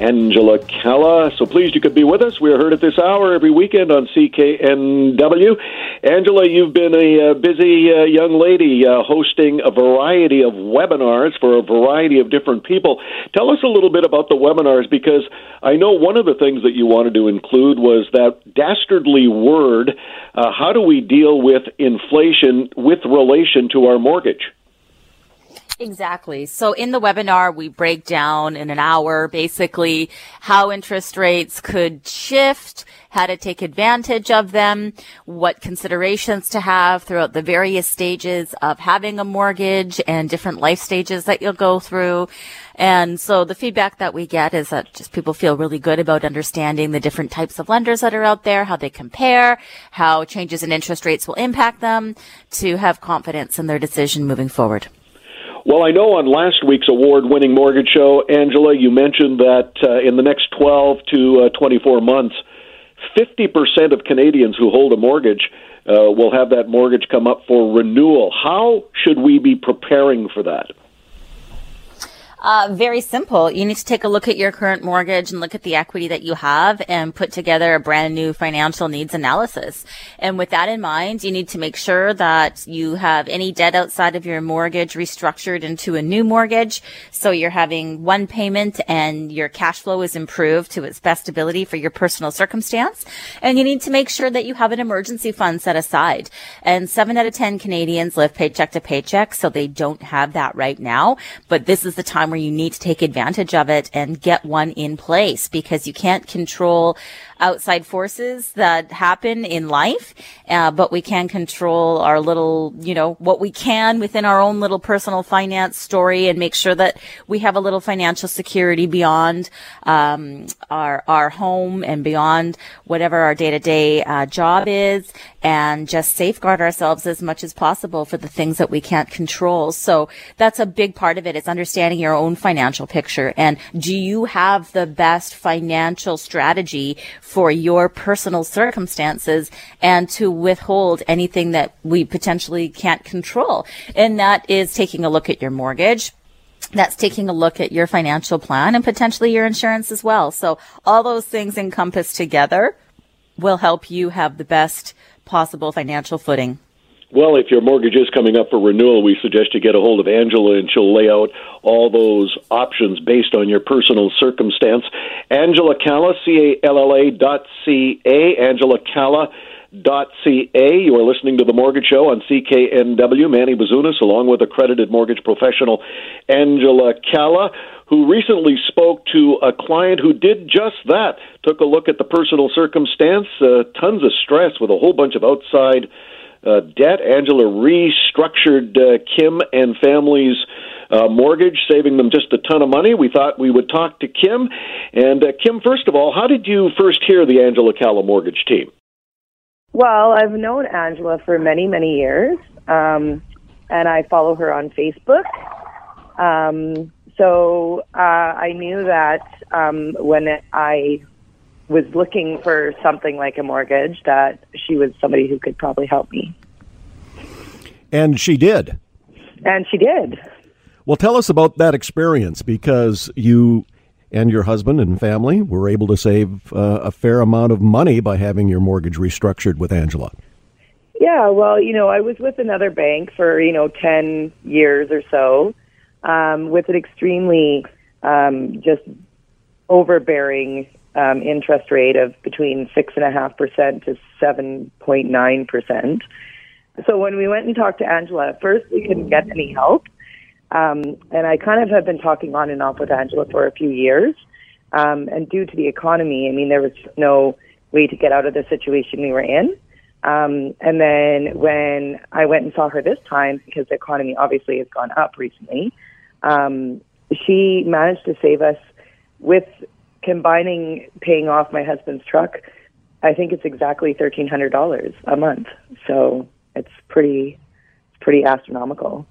Angela Calla. So pleased you could be with us. We are heard at this hour every weekend on CKNW. Angela, you've been a uh, busy uh, young lady uh, hosting a variety of webinars for a variety of different people. Tell us a little bit about the webinars because I know one of the things that you wanted to include was that dastardly word how do we deal with inflation with relation to our mortgage? Exactly. So in the webinar, we break down in an hour basically how interest rates could shift, how to take advantage of them, what considerations to have throughout the various stages of having a mortgage and different life stages that you'll go through. And so the feedback that we get is that just people feel really good about understanding the different types of lenders that are out there, how they compare, how changes in interest rates will impact them to have confidence in their decision moving forward. Well, I know on last week's award winning mortgage show, Angela, you mentioned that uh, in the next 12 to uh, 24 months, 50% of Canadians who hold a mortgage uh, will have that mortgage come up for renewal. How should we be preparing for that? Uh, very simple. You need to take a look at your current mortgage and look at the equity that you have and put together a brand new financial needs analysis. And with that in mind, you need to make sure that you have any debt outside of your mortgage restructured into a new mortgage. So you're having one payment and your cash flow is improved to its best ability for your personal circumstance. And you need to make sure that you have an emergency fund set aside. And seven out of 10 Canadians live paycheck to paycheck. So they don't have that right now. But this is the time where you need to take advantage of it and get one in place because you can't control outside forces that happen in life, uh, but we can control our little, you know, what we can within our own little personal finance story and make sure that we have a little financial security beyond um, our our home and beyond whatever our day to day job is, and just safeguard ourselves as much as possible for the things that we can't control. So that's a big part of it. it is understanding your own financial picture and do you have the best financial strategy for your personal circumstances and to withhold anything that we potentially can't control. And that is taking a look at your mortgage, that's taking a look at your financial plan and potentially your insurance as well. So all those things encompassed together will help you have the best possible financial footing. Well, if your mortgage is coming up for renewal, we suggest you get a hold of Angela and she'll lay out all those options based on your personal circumstance. Angela Calla, C A L L A dot C A, Angela Calla dot ca. You are listening to the Mortgage Show on CKNW. Manny Bazunas, along with accredited mortgage professional Angela Calla, who recently spoke to a client who did just that. Took a look at the personal circumstance, uh, tons of stress with a whole bunch of outside uh, debt. Angela restructured uh, Kim and family's uh, mortgage, saving them just a ton of money. We thought we would talk to Kim. And uh, Kim, first of all, how did you first hear the Angela Calla mortgage team? Well, I've known Angela for many, many years, um, and I follow her on Facebook. Um, so uh, I knew that um, when I was looking for something like a mortgage that she was somebody who could probably help me. And she did. And she did. Well, tell us about that experience because you and your husband and family were able to save uh, a fair amount of money by having your mortgage restructured with Angela. Yeah, well, you know, I was with another bank for, you know, 10 years or so um, with an extremely um, just overbearing um, interest rate of between 6.5% to 7.9%. So when we went and talked to Angela, at first we couldn't get any help. Um, and I kind of have been talking on and off with Angela for a few years. Um, and due to the economy, I mean, there was no way to get out of the situation we were in. Um, and then when I went and saw her this time, because the economy obviously has gone up recently, um, she managed to save us with combining paying off my husband's truck, I think it's exactly thirteen hundred dollars a month. So it's pretty, it's pretty astronomical.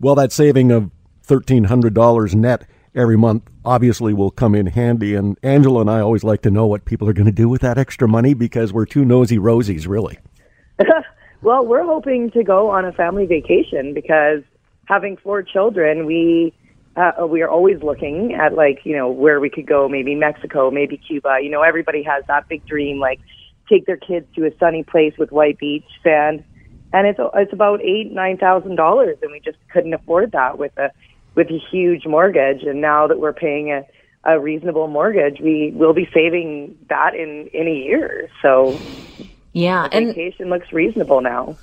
Well, that saving of thirteen hundred dollars net every month obviously will come in handy. And Angela and I always like to know what people are going to do with that extra money because we're two nosy rosies, really. well, we're hoping to go on a family vacation because having four children, we uh, we are always looking at like you know where we could go, maybe Mexico, maybe Cuba. You know, everybody has that big dream, like take their kids to a sunny place with white beach sand, and it's it's about eight nine thousand dollars, and we just couldn't afford that with a with a huge mortgage. And now that we're paying a a reasonable mortgage, we will be saving that in in a year. So yeah, vacation looks reasonable now.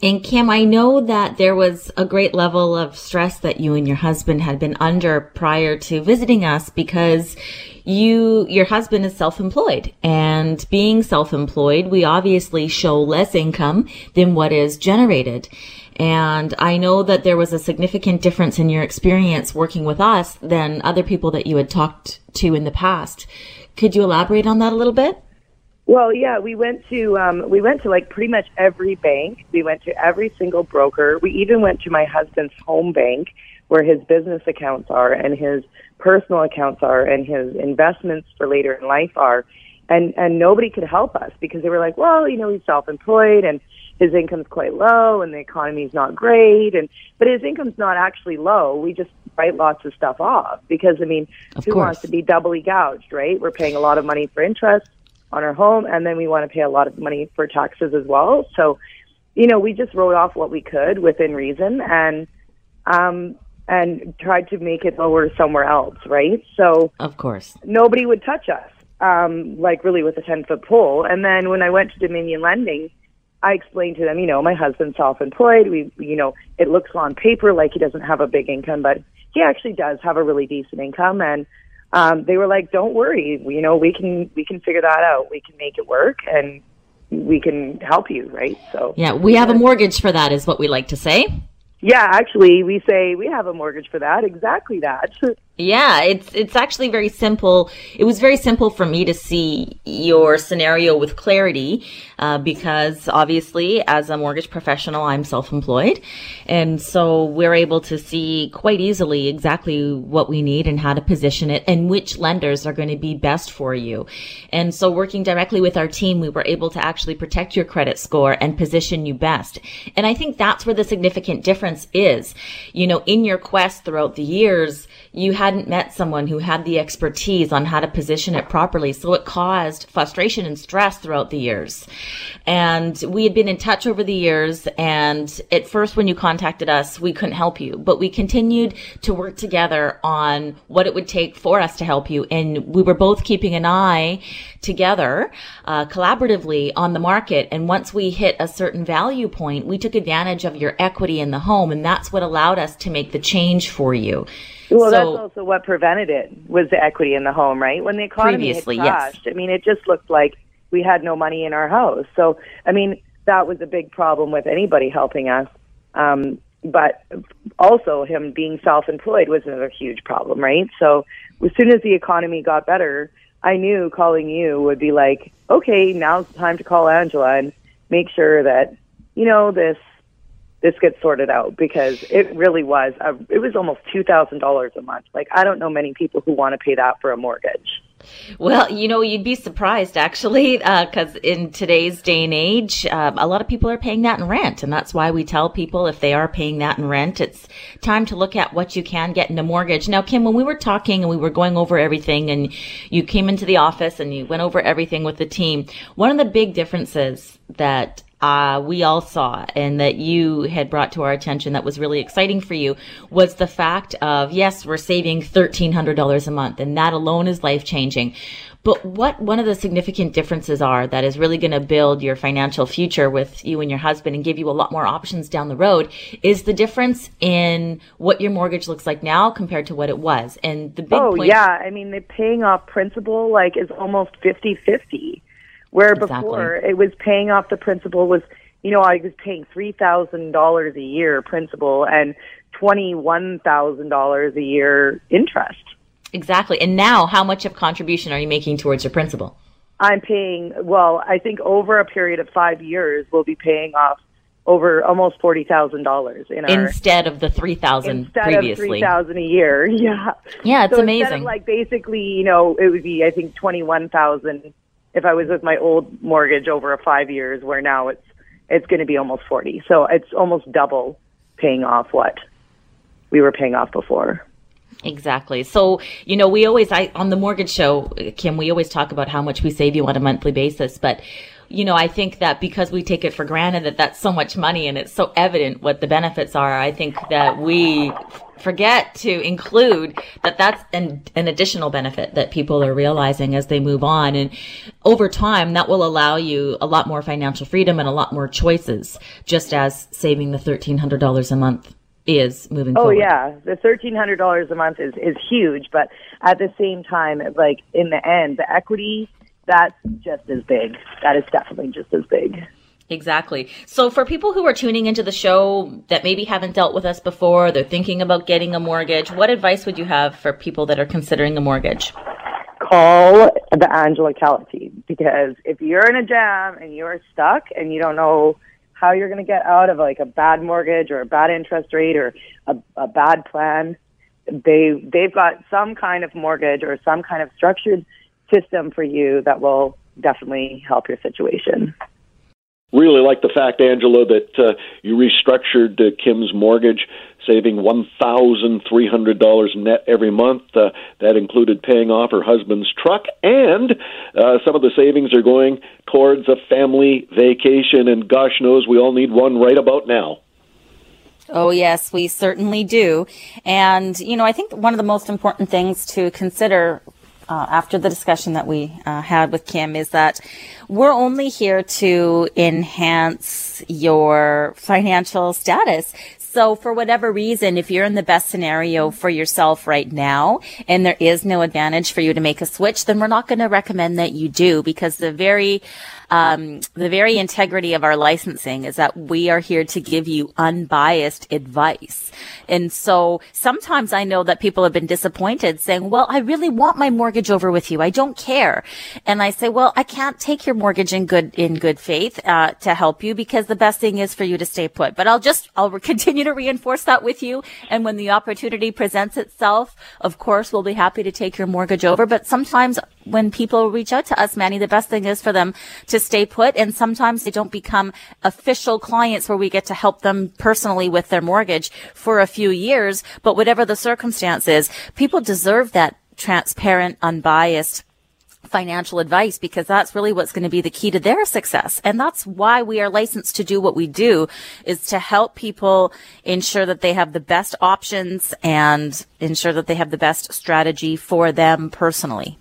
And Kim, I know that there was a great level of stress that you and your husband had been under prior to visiting us because you, your husband is self-employed and being self-employed, we obviously show less income than what is generated. And I know that there was a significant difference in your experience working with us than other people that you had talked to in the past. Could you elaborate on that a little bit? Well, yeah, we went to um, we went to like pretty much every bank. We went to every single broker. We even went to my husband's home bank, where his business accounts are and his personal accounts are and his investments for later in life are. And and nobody could help us because they were like, well, you know, he's self-employed and his income's quite low and the economy's not great and but his income's not actually low. We just write lots of stuff off because I mean, of who course. wants to be doubly gouged, right? We're paying a lot of money for interest on our home, and then we want to pay a lot of money for taxes as well. So, you know, we just wrote off what we could within reason, and um, and tried to make it lower somewhere else, right? So, of course, nobody would touch us, um, like really with a ten foot pole. And then when I went to Dominion Lending. I explained to them, you know, my husband's self-employed. We, you know, it looks on paper like he doesn't have a big income, but he actually does have a really decent income. And um, they were like, "Don't worry, you know, we can we can figure that out. We can make it work, and we can help you." Right? So yeah, we have a mortgage for that, is what we like to say. Yeah, actually, we say we have a mortgage for that. Exactly that. Yeah, it's it's actually very simple. It was very simple for me to see your scenario with clarity uh, because obviously, as a mortgage professional, I'm self-employed, and so we're able to see quite easily exactly what we need and how to position it and which lenders are going to be best for you. And so, working directly with our team, we were able to actually protect your credit score and position you best. And I think that's where the significant difference is. You know, in your quest throughout the years, you had hadn't met someone who had the expertise on how to position it properly. So it caused frustration and stress throughout the years. And we had been in touch over the years. And at first, when you contacted us, we couldn't help you, but we continued to work together on what it would take for us to help you. And we were both keeping an eye together, uh, collaboratively on the market. And once we hit a certain value point, we took advantage of your equity in the home. And that's what allowed us to make the change for you. Well, so, that's also what prevented it was the equity in the home, right? When the economy had crashed, yes. I mean, it just looked like we had no money in our house. So, I mean, that was a big problem with anybody helping us. Um, but also, him being self-employed was another huge problem, right? So, as soon as the economy got better, I knew calling you would be like, okay, now's the time to call Angela and make sure that you know this this gets sorted out because it really was a, it was almost two thousand dollars a month. Like I don't know many people who want to pay that for a mortgage. Well, you know, you'd be surprised actually, because uh, in today's day and age, uh, a lot of people are paying that in rent, and that's why we tell people if they are paying that in rent, it's time to look at what you can get in a mortgage. Now, Kim, when we were talking and we were going over everything, and you came into the office and you went over everything with the team, one of the big differences that uh, we all saw and that you had brought to our attention that was really exciting for you was the fact of, yes, we're saving $1,300 a month and that alone is life changing. But what one of the significant differences are that is really going to build your financial future with you and your husband and give you a lot more options down the road is the difference in what your mortgage looks like now compared to what it was. And the big Oh, point- yeah. I mean, the paying off principal like is almost 50-50. Where Exactly. before it was paying off the principal was, you know, I was paying three thousand dollars a year principal and twenty one thousand dollars a year interest. Exactly. And now, how much of contribution are you making towards your principal? I'm paying, well, I think over a period of five years, we'll be paying off over almost forty thousand dollars in our instead of the three thousand instead of three thousand a year. Yeah, yeah, it's so amazing. Like basically, you know, it would be I think twenty one thousand if I was with my old mortgage over a five years, where now it's it's going to be almost forty. So it's almost double paying off what we were paying off before. Exactly. So, you know, we always, I, on the mortgage show, Kim, we always talk about how much we save you on a monthly basis, but you know, I think that because we take it for granted that that's so much money and it's so evident what the benefits are, I think that we forget to include that that's an, an additional benefit that people are realizing as they move on. And over time, that will allow you a lot more financial freedom and a lot more choices, just as saving the $1,300 a month is moving forward. oh, forward. yeah. The $1,300 a month is, is huge. But at the same time, like in the end, the equity that's just as big. That is definitely just as big. Exactly. So for people who are tuning into the show that maybe haven't dealt with us before, they're thinking about getting a mortgage, what advice would you have for people that are considering a mortgage? Call the Angela Calla team because if you're in a jam and you're stuck and you don't know how you're going to get out of like a bad mortgage or a bad interest rate or a, a bad plan, they they've got some kind of mortgage or some kind of structured system for you that will definitely help your situation. Really like the fact, Angela, that uh, you restructured uh, Kim's mortgage, saving $1,300 net every month. Uh, that included paying off her husband's truck, and uh, some of the savings are going towards a family vacation. And gosh knows we all need one right about now. Oh, yes, we certainly do. And, you know, I think one of the most important things to consider uh, after the discussion that we uh, had with Kim is that we're only here to enhance your financial status. So for whatever reason, if you're in the best scenario for yourself right now and there is no advantage for you to make a switch, then we're not going to recommend that you do because the very um, the very integrity of our licensing is that we are here to give you unbiased advice. And so sometimes I know that people have been disappointed saying, well, I really want my mortgage over with you. I don't care. And I say, well, I can't take your mortgage in good, in good faith, uh, to help you because the best thing is for you to stay put. But I'll just, I'll continue to reinforce that with you. And when the opportunity presents itself, of course, we'll be happy to take your mortgage over. But sometimes when people reach out to us, Manny, the best thing is for them to stay put. And sometimes they don't become official clients where we get to help them personally with their mortgage for a few years. But whatever the circumstance is, people deserve that transparent, unbiased financial advice because that's really what's going to be the key to their success. And that's why we are licensed to do what we do is to help people ensure that they have the best options and ensure that they have the best strategy for them personally.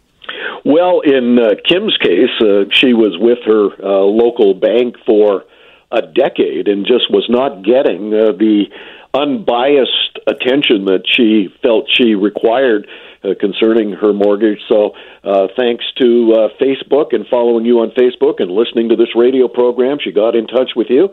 Well, in uh, Kim's case, uh, she was with her uh, local bank for a decade and just was not getting uh, the unbiased attention that she felt she required uh, concerning her mortgage. So, uh, thanks to uh, Facebook and following you on Facebook and listening to this radio program, she got in touch with you.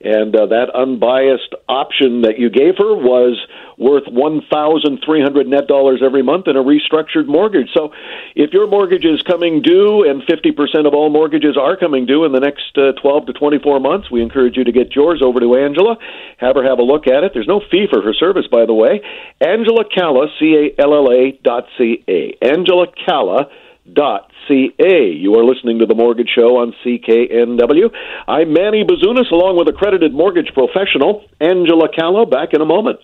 And uh, that unbiased option that you gave her was worth 1,300 net dollars every month in a restructured mortgage. So, if your mortgage is coming due, and 50% of all mortgages are coming due in the next uh, 12 to 24 months, we encourage you to get yours over to Angela. Have her have a look at it. There's no fee for her service, by the way. Angela Calla, C A L L A dot C A. Angela Calla dot ca. You are listening to the Mortgage Show on CKNW. I'm Manny Bazunas, along with accredited mortgage professional Angela Calla. Back in a moment.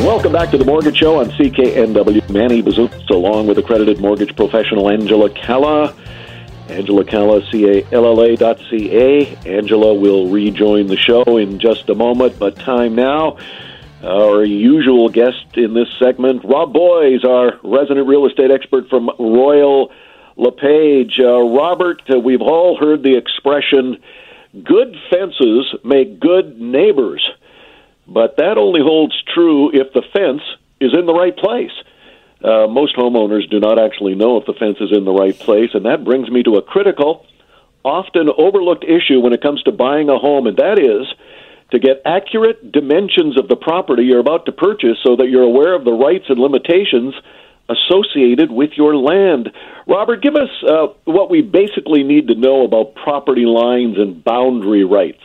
Welcome back to the Mortgage Show on CKNW. Manny Bazunas, along with accredited mortgage professional Angela Calla. Angela Calla, C-A-L-L-A dot C-A. Angela will rejoin the show in just a moment, but time now our usual guest in this segment, Rob Boies, our resident real estate expert from Royal LePage. Uh, Robert, uh, we've all heard the expression, good fences make good neighbors. But that only holds true if the fence is in the right place. Uh, most homeowners do not actually know if the fence is in the right place, and that brings me to a critical, often overlooked issue when it comes to buying a home, and that is to get accurate dimensions of the property you're about to purchase so that you're aware of the rights and limitations associated with your land. Robert, give us uh, what we basically need to know about property lines and boundary rights.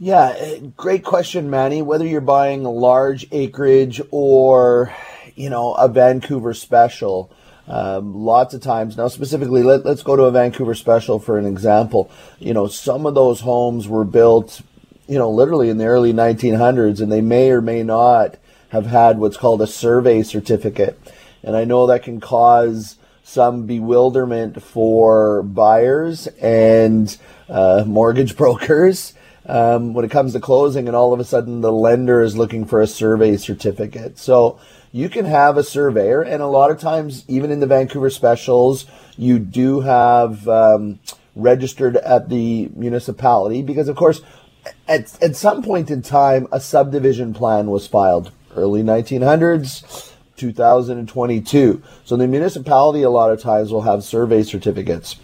Yeah, eh, great question, Manny. Whether you're buying a large acreage or, you know, a Vancouver special, um, lots of times now, specifically, let, us go to a Vancouver special for an example. You know, some of those homes were built, you know, literally in the early 1900s, and they may or may not have had what's called a survey certificate. And I know that can cause some bewilderment for buyers and uh, mortgage brokers um, when it comes to closing, and all of a sudden the lender is looking for a survey certificate. So you can have a surveyor, and a lot of times, even in the Vancouver specials, you do have um, registered at the municipality because, of course, at, at some point in time, a subdivision plan was filed early 1900s, 2022. So the municipality a lot of times will have survey certificates.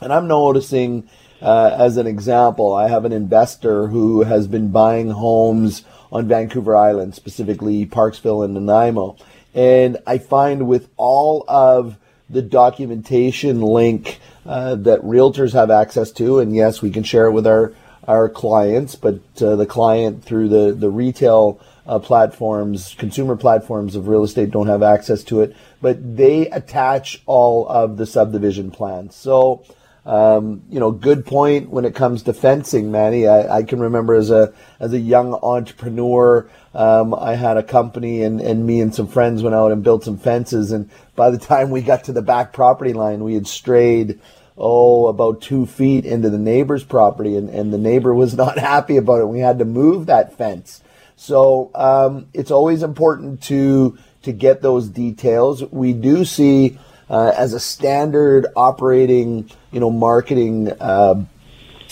And I'm noticing, uh, as an example, I have an investor who has been buying homes on Vancouver Island, specifically Parksville and Nanaimo. And I find with all of the documentation link uh, that realtors have access to, and yes, we can share it with our, our clients, but uh, the client through the, the retail uh, platforms, consumer platforms of real estate don't have access to it, but they attach all of the subdivision plans. So, um, you know, good point when it comes to fencing, Manny. I, I can remember as a as a young entrepreneur, um, I had a company, and, and me and some friends went out and built some fences. And by the time we got to the back property line, we had strayed oh about two feet into the neighbor's property, and, and the neighbor was not happy about it. We had to move that fence. So um, it's always important to to get those details. We do see uh, as a standard operating, you know, marketing uh,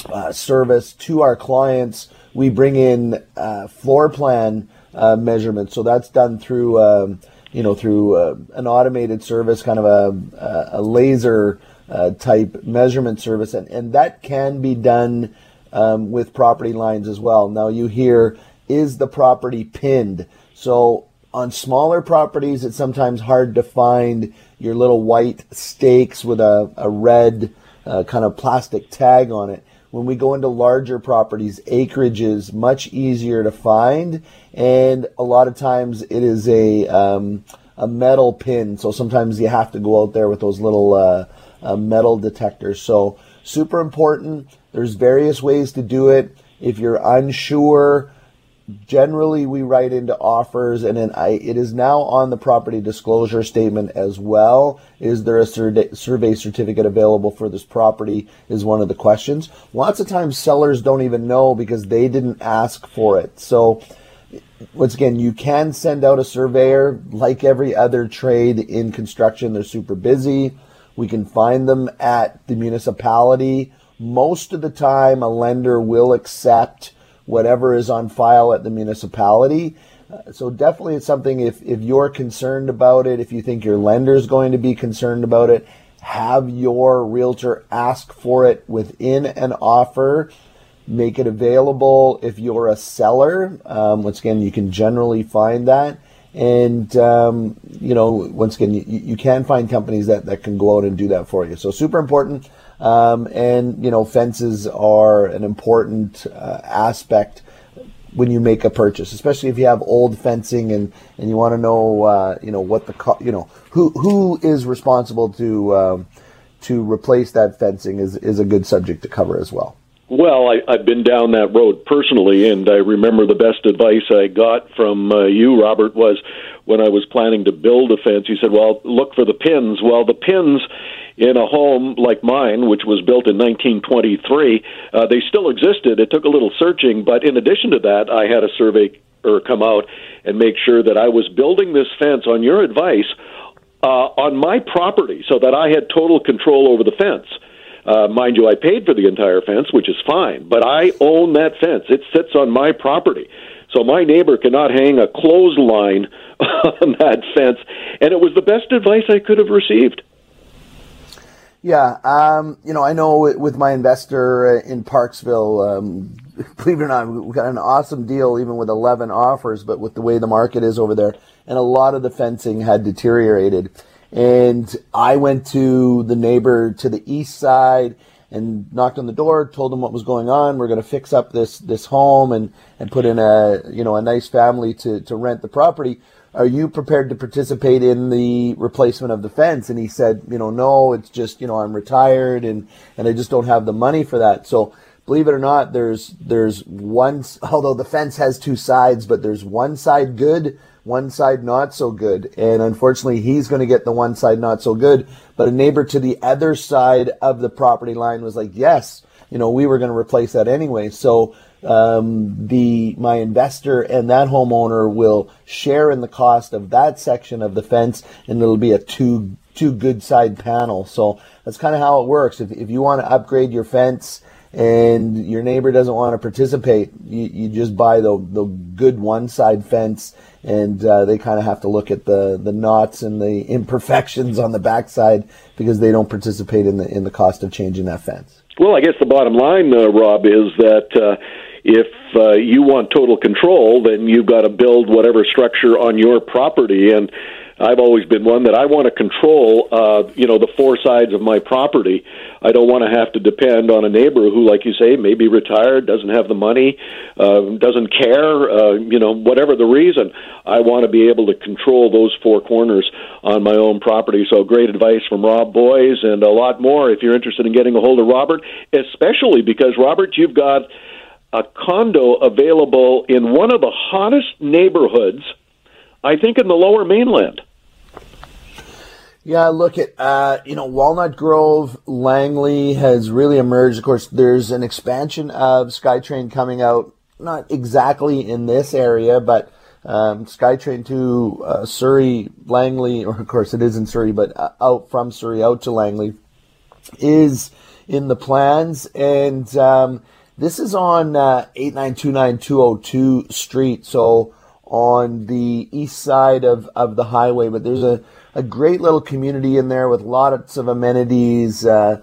uh, service to our clients. We bring in uh, floor plan uh, measurements, so that's done through, um, you know, through uh, an automated service, kind of a, a laser type measurement service, and, and that can be done um, with property lines as well. Now you hear is the property pinned? So on smaller properties, it's sometimes hard to find your little white stakes with a, a red uh, kind of plastic tag on it. When we go into larger properties, acreage is much easier to find, and a lot of times it is a um, a metal pin. So sometimes you have to go out there with those little uh, uh, metal detectors. So super important. There's various ways to do it. If you're unsure, generally we write into offers and then I, it is now on the property disclosure statement as well. Is there a sur- survey certificate available for this property is one of the questions. Lots of times sellers don't even know because they didn't ask for it. So once again, you can send out a surveyor like every other trade in construction. They're super busy. We can find them at the municipality. Most of the time, a lender will accept whatever is on file at the municipality. Uh, so definitely it's something if, if you're concerned about it, if you think your lender is going to be concerned about it, have your realtor ask for it within an offer. Make it available if you're a seller. Um, once again, you can generally find that. And, um, you know, once again, you, you can find companies that, that can go out and do that for you. So super important. Um, and, you know, fences are an important uh, aspect when you make a purchase, especially if you have old fencing and, and you want to know, uh, you know, what the, co- you know, who, who is responsible to, um, to replace that fencing is, is a good subject to cover as well. Well, I, I've been down that road personally, and I remember the best advice I got from uh, you, Robert, was when I was planning to build a fence. You said, "Well, look for the pins." Well, the pins in a home like mine, which was built in 1923, uh, they still existed. It took a little searching, but in addition to that, I had a survey or come out and make sure that I was building this fence on your advice uh, on my property, so that I had total control over the fence. Uh, mind you, I paid for the entire fence, which is fine, but I own that fence. It sits on my property. So my neighbor cannot hang a clothesline on that fence. And it was the best advice I could have received. Yeah, um, you know, I know with my investor uh, in Parksville, um, believe it or not, we got an awesome deal even with 11 offers, but with the way the market is over there, and a lot of the fencing had deteriorated. And I went to the neighbor to the east side and knocked on the door, told them what was going on. We're going to fix up this this home and and put in a you know a nice family to to rent the property. Are you prepared to participate in the replacement of the fence? And he said, you know, no, it's just you know I'm retired and and I just don't have the money for that. So believe it or not, there's there's one although the fence has two sides, but there's one side good one side not so good. And unfortunately, he's going to get the one side not so good. But a neighbor to the other side of the property line was like, yes, you know, we were going to replace that anyway. So um, the my investor and that homeowner will share in the cost of that section of the fence, and it'll be a two two good side panel. So that's kind of how it works. If if you want to upgrade your fence and your neighbor doesn't want to participate, you, you just buy the the good one side fence and uh, they kind of have to look at the the knots and the imperfections on the backside because they don't participate in the in the cost of changing that fence. Well, I guess the bottom line, uh, Rob, is that uh, if uh, you want total control, then you've got to build whatever structure on your property and I've always been one that I want to control, uh, you know, the four sides of my property. I don't want to have to depend on a neighbor who, like you say, may be retired, doesn't have the money, uh, doesn't care, uh, you know, whatever the reason. I want to be able to control those four corners on my own property. So great advice from Rob Boies and a lot more if you're interested in getting a hold of Robert, especially because, Robert, you've got a condo available in one of the hottest neighborhoods, I think, in the lower mainland. Yeah, look at uh, you know Walnut Grove, Langley has really emerged. Of course, there's an expansion of SkyTrain coming out, not exactly in this area, but um, SkyTrain to uh, Surrey, Langley, or of course it is in Surrey, but uh, out from Surrey out to Langley is in the plans, and um, this is on uh, eight nine two nine two zero two Street, so on the east side of of the highway. But there's a a great little community in there with lots of amenities, uh,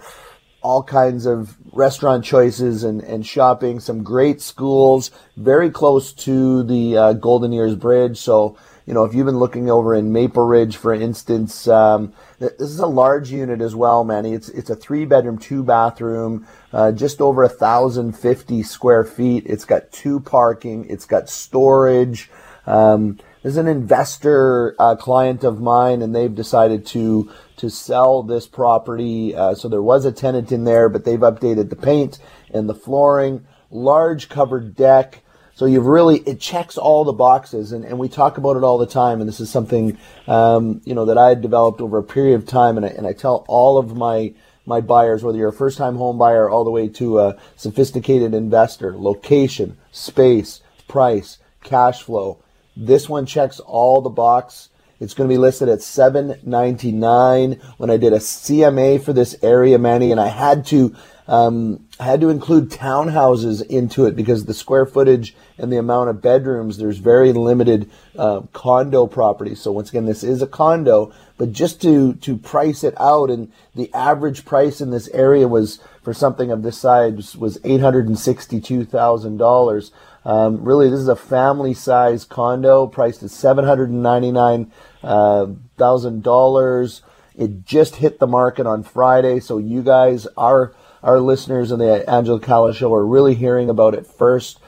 all kinds of restaurant choices and, and shopping, some great schools, very close to the uh, Golden Ears Bridge. So, you know, if you've been looking over in Maple Ridge, for instance, um, this is a large unit as well, Manny. It's it's a three bedroom, two bathroom, uh, just over a thousand fifty square feet. It's got two parking. It's got storage. Um, is an investor uh, client of mine, and they've decided to to sell this property. Uh, so there was a tenant in there, but they've updated the paint and the flooring, large covered deck. So you've really it checks all the boxes, and, and we talk about it all the time. And this is something um, you know that I had developed over a period of time, and I, and I tell all of my my buyers, whether you're a first time home buyer all the way to a sophisticated investor, location, space, price, cash flow this one checks all the box. It's going to be listed at 7.99. When I did a CMA for this area, Manny, and I had to um, I had to include townhouses into it because the square footage and the amount of bedrooms. There's very limited uh, condo property. So once again, this is a condo, but just to to price it out, and the average price in this area was for something of this size was eight hundred and sixty two thousand dollars. Um, really, this is a family size condo priced at $799,000. Uh, it just hit the market on Friday, so you guys, our, our listeners in the Angela Calla Show, are really hearing about it first.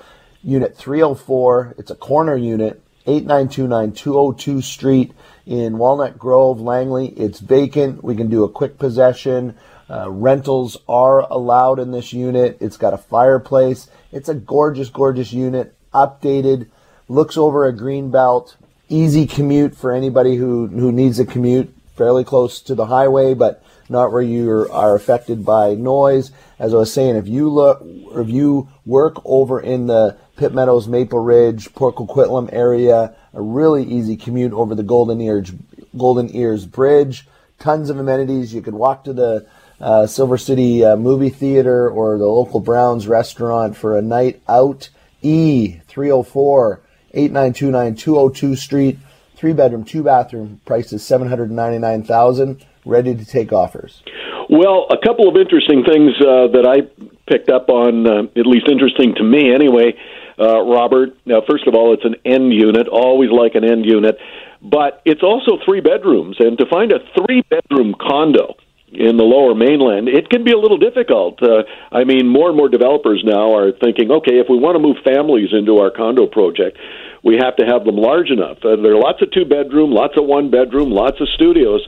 Unit 304, it's a corner unit, 8929 202 Street in Walnut Grove, Langley. It's vacant. We can do a quick possession. Uh, rentals are allowed in this unit. It's got a fireplace. It's a gorgeous, gorgeous unit, updated, looks over a green belt, easy commute for anybody who, who needs a commute, fairly close to the highway, but not where you are affected by noise. As I was saying, if you look, if you work over in the Pitt Meadows, Maple Ridge, Port Coquitlam area, a really easy commute over the Golden Ears, Golden Ears Bridge. Tons of amenities. You could walk to the uh, Silver City uh, movie theater or the local Browns restaurant for a night out. E 304 8929 202 Street, three bedroom, two bathroom, price is 799000 ready to take offers. Well, a couple of interesting things uh, that I picked up on, uh, at least interesting to me anyway, uh, Robert. Now, first of all, it's an end unit, always like an end unit, but it's also three bedrooms. And to find a three bedroom condo in the lower mainland, it can be a little difficult. Uh, I mean, more and more developers now are thinking, okay, if we want to move families into our condo project, we have to have them large enough. Uh, there are lots of two bedroom, lots of one bedroom, lots of studios.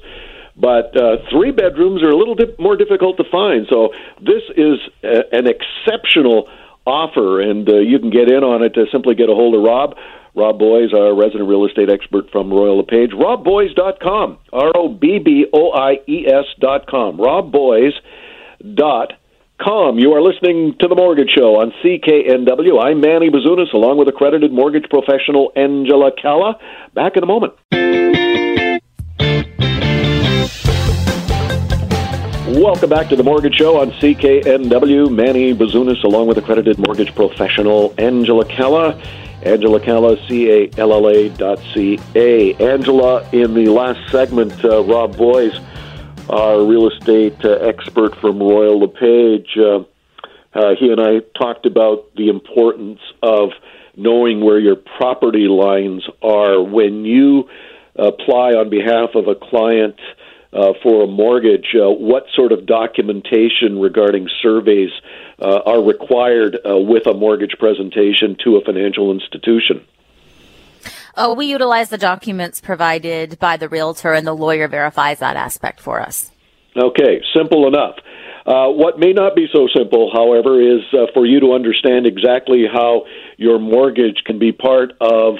But uh, three bedrooms are a little dip- more difficult to find. So this is a- an exceptional offer, and uh, you can get in on it to simply get a hold of Rob. Rob Boies, our resident real estate expert from Royal LePage. RobBoies.com. R O B B O I E S.com. RobBoies.com. You are listening to The Mortgage Show on CKNW. I'm Manny Bazunas, along with accredited mortgage professional Angela Calla. Back in a moment. Welcome back to the Mortgage Show on CKNW. Manny Bazunas, along with accredited mortgage professional Angela Calla. Angela Calla, C-A-L-L-A dot C-A. Angela, in the last segment, uh, Rob Boies, our real estate uh, expert from Royal LePage, uh, uh, he and I talked about the importance of knowing where your property lines are when you apply on behalf of a client – uh, for a mortgage, uh, what sort of documentation regarding surveys uh, are required uh, with a mortgage presentation to a financial institution? Oh, we utilize the documents provided by the realtor, and the lawyer verifies that aspect for us. Okay, simple enough. Uh, what may not be so simple, however, is uh, for you to understand exactly how your mortgage can be part of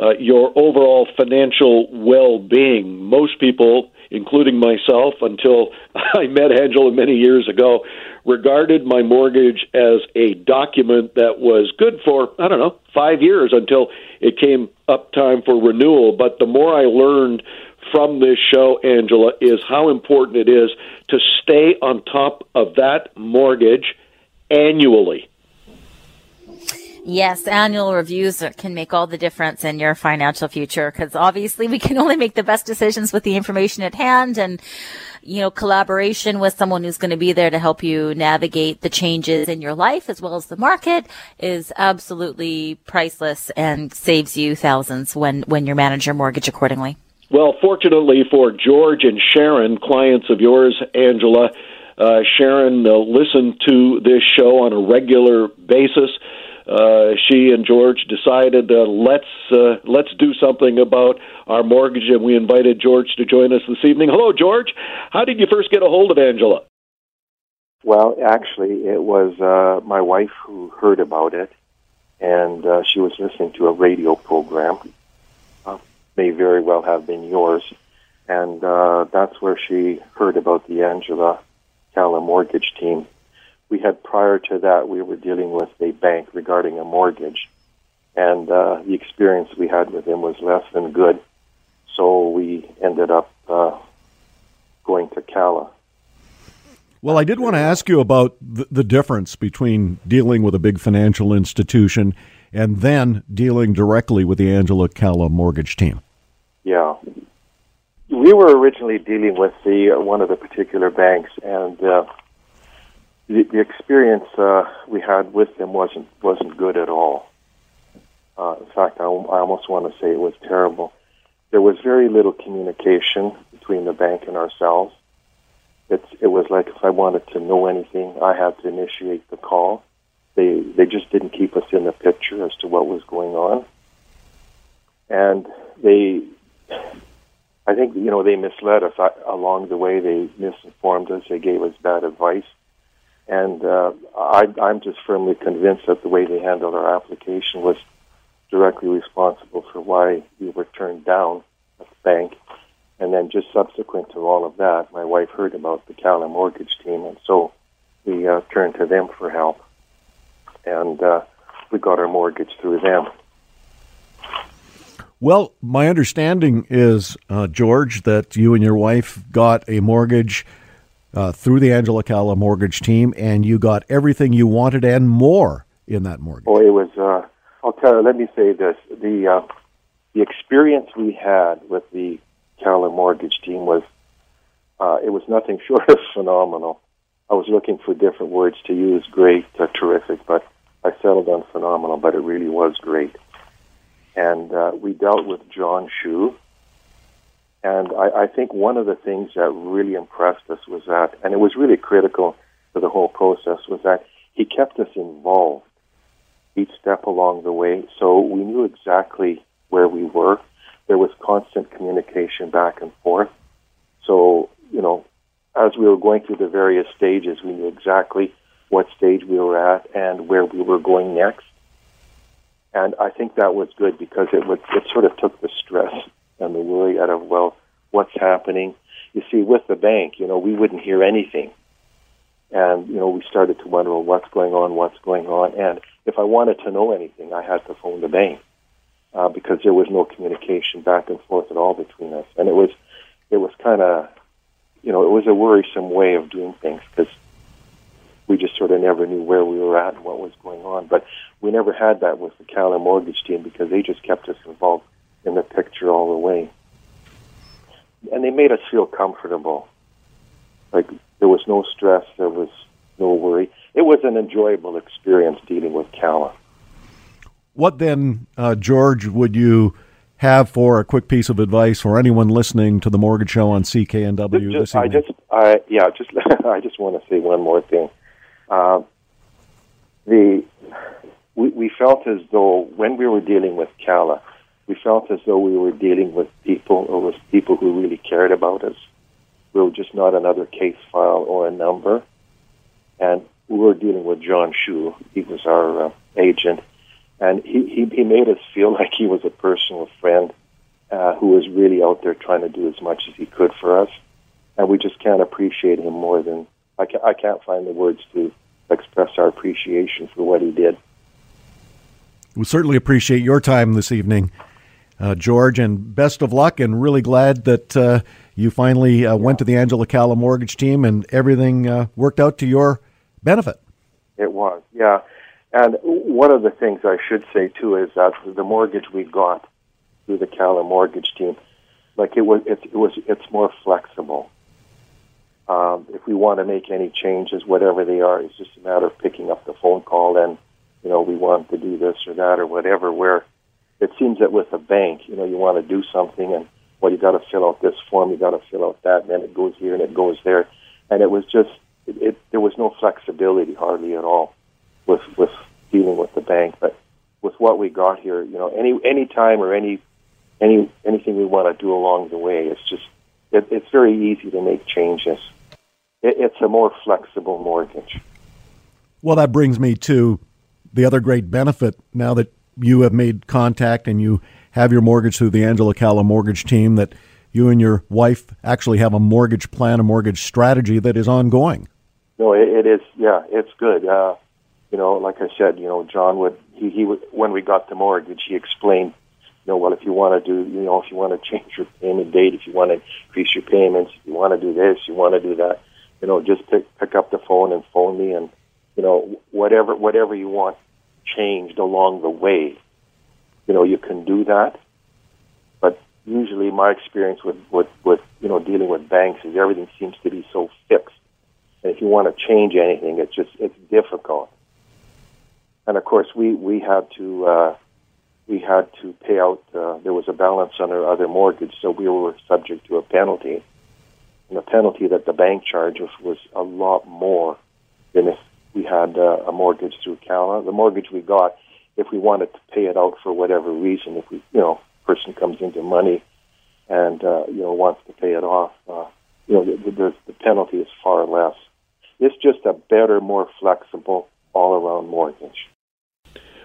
uh, your overall financial well being. Most people including myself, until I met Angela many years ago, regarded my mortgage as a document that was good for, I don't know, five years until it came up time for renewal. But the more I learned from this show, Angela, is how important it is to stay on top of that mortgage annually. Yes, annual reviews can make all the difference in your financial future because obviously we can only make the best decisions with the information at hand and you know, collaboration with someone who's going to be there to help you navigate the changes in your life as well as the market is absolutely priceless and saves you thousands when, when you manage your mortgage accordingly. Well, fortunately for George and Sharon, clients of yours, Angela, uh, Sharon uh, listen to this show on a regular basis uh, she and George decided uh, let's uh, let's do something about our mortgage, and we invited George to join us this evening. Hello, George. How did you first get a hold of Angela? Well, actually, it was uh, my wife who heard about it, and uh, she was listening to a radio program. Uh, may very well have been yours, and uh, that's where she heard about the Angela Calla mortgage team we had prior to that, we were dealing with a bank regarding a mortgage, and uh, the experience we had with them was less than good. So we ended up uh, going to Calla. Well, I did want to ask you about the, the difference between dealing with a big financial institution and then dealing directly with the Angela Calla mortgage team. Yeah, we were originally dealing with the uh, one of the particular banks, and uh, the, the experience uh, we had with them wasn't wasn't good at all. Uh, in fact, I, I almost want to say it was terrible. There was very little communication between the bank and ourselves. It's, it was like if I wanted to know anything, I had to initiate the call. They they just didn't keep us in the picture as to what was going on, and they. I think you know they misled us I, along the way. They misinformed us. They gave us bad advice and uh, I, I'm just firmly convinced that the way they handled our application was directly responsible for why we were turned down at the bank. And then just subsequent to all of that, my wife heard about the Calla mortgage team, and so we uh, turned to them for help. And uh, we got our mortgage through them. Well, my understanding is, uh, George, that you and your wife got a mortgage uh, through the Angela Calla mortgage team, and you got everything you wanted and more in that mortgage. Oh, it was. Uh, I'll tell you. Let me say this: the uh, the experience we had with the Calla mortgage team was Uh, it was nothing short of phenomenal. I was looking for different words to use, great, terrific, but I settled on phenomenal, but it really was great. And uh, we dealt with John Shu. And I, I think one of the things that really impressed us was that, and it was really critical for the whole process, was that he kept us involved each step along the way. So we knew exactly where we were. There was constant communication back and forth. So, you know, as we were going through the various stages, we knew exactly what stage we were at and where we were going next. And I think that was good because it would, it sort of took the stress and the worry out of, well, what's happening? You see, with the bank, you know, we wouldn't hear anything. And, you know, we started to wonder, well, what's going on? What's going on? And if I wanted to know anything, I had to phone the bank uh, because there was no communication back and forth at all between us. And it was, it was kind of, you know, it was a worrisome way of doing things because we just sort of never knew where we were at and what was going on. But we never had that with the Calla mortgage team because they just kept us involved in the picture all the way. And they made us feel comfortable. Like there was no stress, there was no worry. It was an enjoyable experience dealing with Calla. What then, uh, George, would you have for a quick piece of advice for anyone listening to the Mortgage Show on CKNW just, this evening? I just, I yeah, just I just want to say one more thing. Uh, the we, we felt as though when we were dealing with Calla, we felt as though we were dealing with people or with people who really cared about us. We were just not another case file or a number. And we were dealing with John Shu. He was our uh, agent. And he, he, he made us feel like he was a personal friend uh, who was really out there trying to do as much as he could for us. And we just can't appreciate him more than I, ca- I can't find the words to express our appreciation for what he did. We certainly appreciate your time this evening, uh, George, and best of luck. And really glad that uh, you finally uh, went to the Angela Calla mortgage team and everything uh, worked out to your benefit. It was, yeah. And one of the things I should say too is that the mortgage we got through the Calla mortgage team, like it was, it, it was, it's more flexible. Um, if we want to make any changes, whatever they are, it's just a matter of picking up the phone call and, you know, we want to do this or that or whatever. Where it seems that with a bank, you know, you want to do something and well, you got to fill out this form, you got to fill out that, and then it goes here and it goes there, and it was just it, it there was no flexibility hardly at all with with dealing with the bank. But with what we got here, you know, any any time or any any anything we want to do along the way, it's just it, it's very easy to make changes. It, it's a more flexible mortgage. Well, that brings me to the other great benefit now that you have made contact and you have your mortgage through the Angela Calla mortgage team that you and your wife actually have a mortgage plan, a mortgage strategy that is ongoing. No, it, it is. Yeah, it's good. Uh, you know, like I said, you know, John would he he would when we got the mortgage, he explained, you know, well, if you want to do, you know, if you want to change your payment date, if you want to increase your payments, if you want to do this, you want to do that, you know, just pick pick up the phone and phone me, and you know, whatever whatever you want changed along the way, you know, you can do that. But usually, my experience with with with you know dealing with banks is everything seems to be so fixed. And if you want to change anything, it's just it's difficult. And of course, we we had to uh, we had to pay out. Uh, there was a balance on our other mortgage, so we were subject to a penalty. And the penalty that the bank charged us was a lot more than if we had uh, a mortgage through Calla. The mortgage we got, if we wanted to pay it out for whatever reason, if we, you know, person comes into money and uh, you know wants to pay it off, uh, you know, the, the, the penalty is far less. It's just a better, more flexible, all-around mortgage.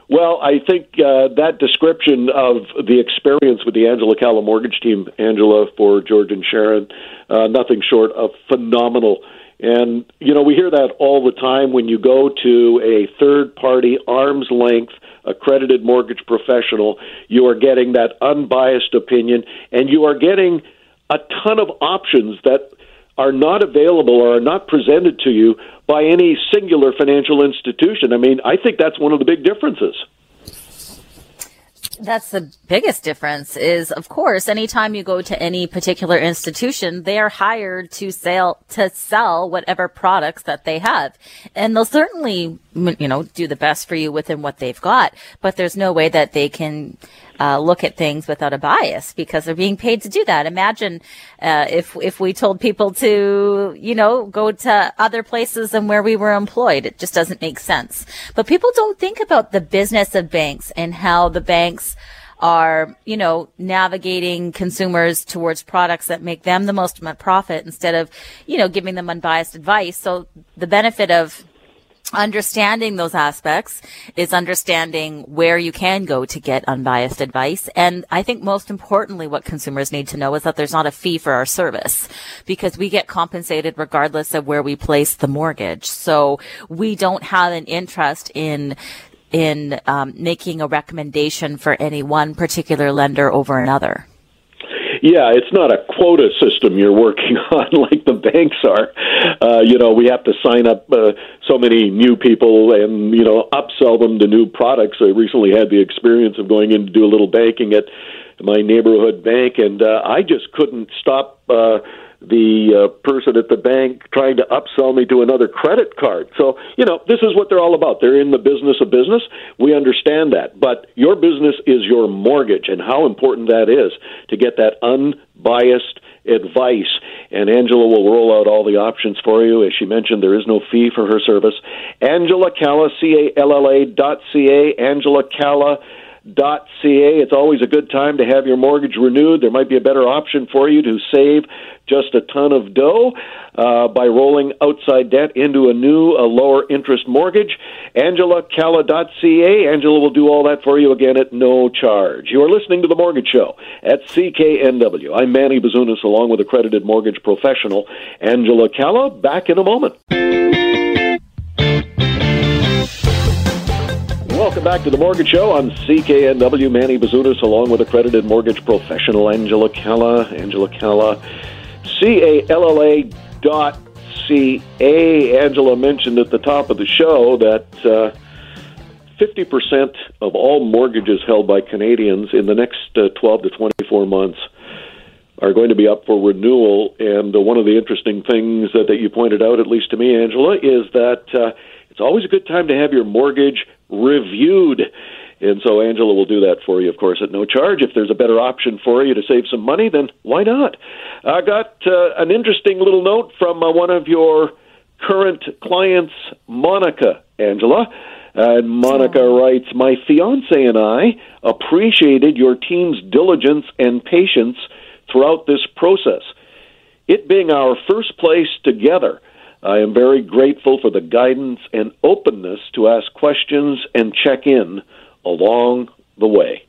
Well, I think uh, that description of the experience with the Angela Calla mortgage team, Angela for George and Sharon, uh, nothing short of phenomenal. And, you know, we hear that all the time when you go to a third party, arm's length, accredited mortgage professional, you are getting that unbiased opinion and you are getting a ton of options that are not available or are not presented to you by any singular financial institution. I mean, I think that's one of the big differences. That's the biggest difference is, of course, anytime you go to any particular institution, they are hired to sell, to sell whatever products that they have. And they'll certainly, you know, do the best for you within what they've got, but there's no way that they can uh, look at things without a bias because they're being paid to do that. Imagine uh, if if we told people to, you know, go to other places than where we were employed. It just doesn't make sense. But people don't think about the business of banks and how the banks are, you know, navigating consumers towards products that make them the most profit instead of, you know, giving them unbiased advice. So the benefit of understanding those aspects is understanding where you can go to get unbiased advice. And I think most importantly, what consumers need to know is that there's not a fee for our service because we get compensated regardless of where we place the mortgage. So we don't have an interest in in um, making a recommendation for any one particular lender over another. Yeah, it's not a quota system you're working on like the banks are. Uh, you know, we have to sign up uh, so many new people and, you know, upsell them to new products. I recently had the experience of going in to do a little banking at my neighborhood bank, and uh, I just couldn't stop. Uh, the uh, person at the bank trying to upsell me to another credit card. So, you know, this is what they're all about. They're in the business of business. We understand that. But your business is your mortgage, and how important that is to get that unbiased advice. And Angela will roll out all the options for you. As she mentioned, there is no fee for her service. Angela Calla, C A L L A dot C A, Angela Calla ca. It's always a good time to have your mortgage renewed. There might be a better option for you to save just a ton of dough uh, by rolling outside debt into a new, a lower interest mortgage. AngelaCalla.ca. Angela will do all that for you again at no charge. You are listening to The Mortgage Show at CKNW. I'm Manny Bazunas along with accredited mortgage professional Angela Calla. Back in a moment. Welcome back to the Mortgage Show on CKNW. Manny Bazunas, along with accredited mortgage professional Angela Calla. Angela Calla, C A L L A dot C A. Angela mentioned at the top of the show that uh, 50% of all mortgages held by Canadians in the next uh, 12 to 24 months are going to be up for renewal. And uh, one of the interesting things that, that you pointed out, at least to me, Angela, is that uh, it's always a good time to have your mortgage reviewed. And so Angela will do that for you, of course, at no charge. If there's a better option for you to save some money, then why not? I got uh, an interesting little note from uh, one of your current clients, Monica, Angela. And Monica oh. writes, My fiance and I appreciated your team's diligence and patience throughout this process. It being our first place together, I am very grateful for the guidance and openness to ask questions and check in along the way.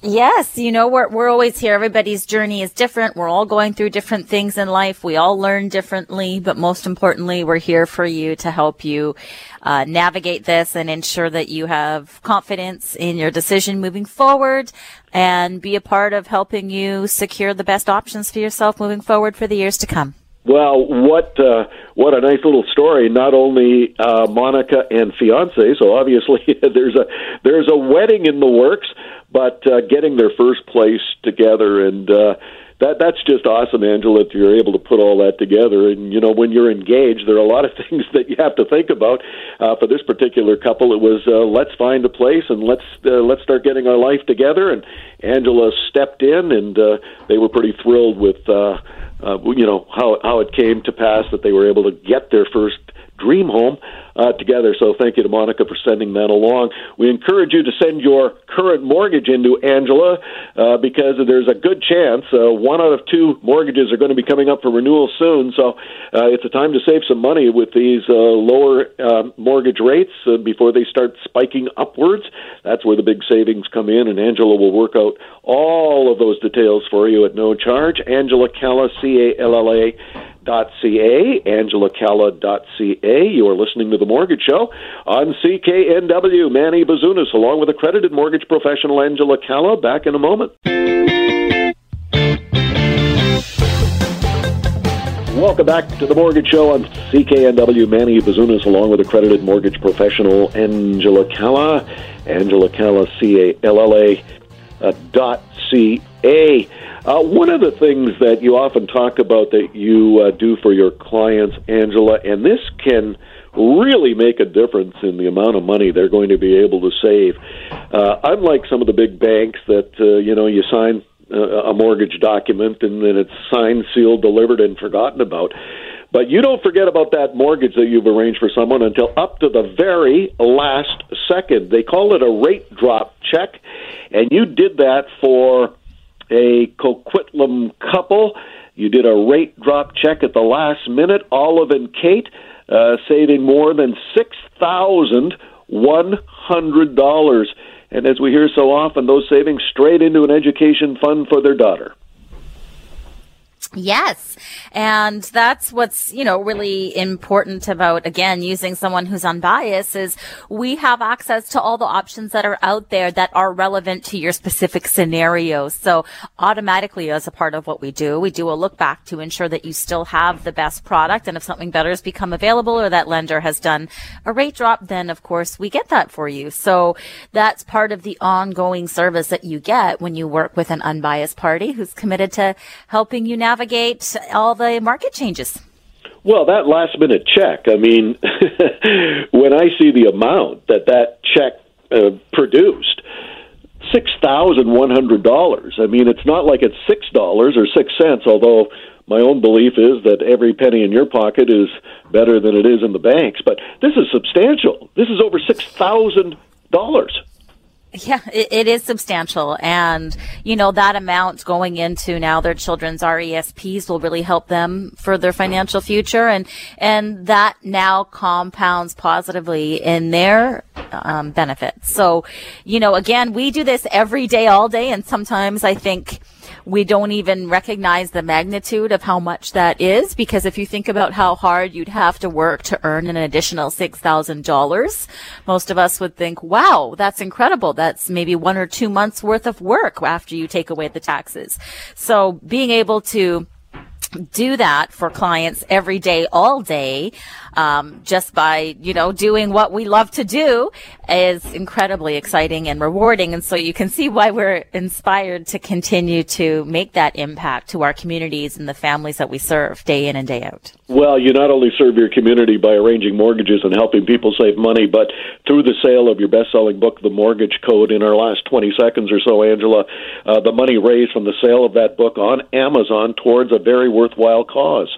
Yes, you know, we're, we're always here. Everybody's journey is different. We're all going through different things in life. We all learn differently, but most importantly, we're here for you to help you uh, navigate this and ensure that you have confidence in your decision moving forward and be a part of helping you secure the best options for yourself moving forward for the years to come. Well, what uh, what a nice little story. Not only uh, Monica and fiance, so obviously there's a there's a wedding in the works, but uh, getting their first place together and. Uh, that that's just awesome, Angela. If you're able to put all that together, and you know, when you're engaged, there are a lot of things that you have to think about. Uh, for this particular couple, it was uh, let's find a place and let's uh, let's start getting our life together. And Angela stepped in, and uh, they were pretty thrilled with. Uh, uh, you know how how it came to pass that they were able to get their first dream home uh, together. So thank you to Monica for sending that along. We encourage you to send your current mortgage into Angela uh, because there's a good chance uh, one out of two mortgages are going to be coming up for renewal soon. So uh, it's a time to save some money with these uh, lower uh, mortgage rates uh, before they start spiking upwards. That's where the big savings come in, and Angela will work out all of those details for you at no charge. Angela Calla, C A L L A angela.ca, angelacalla.ca. You are listening to The Mortgage Show on CKNW. Manny Bazunas, along with accredited mortgage professional Angela Calla. Back in a moment. Welcome back to the Mortgage Show on CKNW. Manny Bazunas, along with accredited mortgage professional Angela Calla. Angela Calla, C A L L A dot C A. Uh, one of the things that you often talk about that you uh, do for your clients, Angela, and this can really make a difference in the amount of money they're going to be able to save. Uh, unlike some of the big banks that uh, you know you sign uh, a mortgage document and then it's signed, sealed, delivered, and forgotten about. But you don't forget about that mortgage that you've arranged for someone until up to the very last second. They call it a rate drop check, and you did that for a Coquitlam couple. You did a rate drop check at the last minute, Olive and Kate, uh, saving more than six thousand one hundred dollars. And as we hear so often, those savings straight into an education fund for their daughter. Yes. And that's what's, you know, really important about, again, using someone who's unbiased is we have access to all the options that are out there that are relevant to your specific scenario. So automatically as a part of what we do, we do a look back to ensure that you still have the best product. And if something better has become available or that lender has done a rate drop, then of course we get that for you. So that's part of the ongoing service that you get when you work with an unbiased party who's committed to helping you navigate navigate all the market changes? Well, that last minute check, I mean, when I see the amount that that check uh, produced, $6,100. I mean, it's not like it's $6 or 6 cents, although my own belief is that every penny in your pocket is better than it is in the banks. But this is substantial. This is over $6,000. Yeah, it, it is substantial. And, you know, that amount going into now their children's RESPs will really help them for their financial future. And, and that now compounds positively in their um, benefits. So, you know, again, we do this every day, all day. And sometimes I think, we don't even recognize the magnitude of how much that is because if you think about how hard you'd have to work to earn an additional $6,000, most of us would think, wow, that's incredible. That's maybe one or two months worth of work after you take away the taxes. So being able to do that for clients every day, all day, um, just by, you know, doing what we love to do is incredibly exciting and rewarding. And so you can see why we're inspired to continue to make that impact to our communities and the families that we serve day in and day out. Well, you not only serve your community by arranging mortgages and helping people save money, but through the sale of your best selling book, The Mortgage Code, in our last 20 seconds or so, Angela, uh, the money raised from the sale of that book on Amazon towards a very worthwhile cause.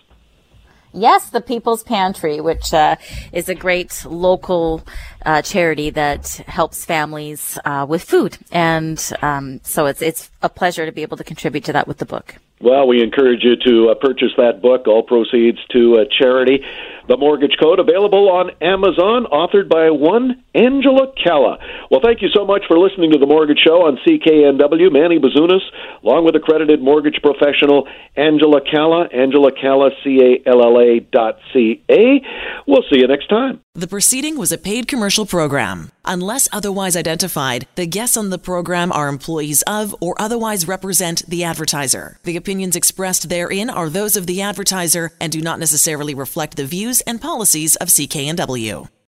Yes, the People's Pantry, which uh, is a great local uh, charity that helps families uh, with food, and um, so it's it's a pleasure to be able to contribute to that with the book. Well, we encourage you to uh, purchase that book. All proceeds to a charity. The Mortgage Code available on Amazon, authored by one Angela Calla. Well, thank you so much for listening to the Mortgage Show on CKNW. Manny Bazunas, along with accredited mortgage professional Angela Calla. Angela Calla, C A L L A dot C A. We'll see you next time. The proceeding was a paid commercial program. Unless otherwise identified, the guests on the program are employees of or otherwise represent the advertiser. The opinions expressed therein are those of the advertiser and do not necessarily reflect the views and policies of CKNW.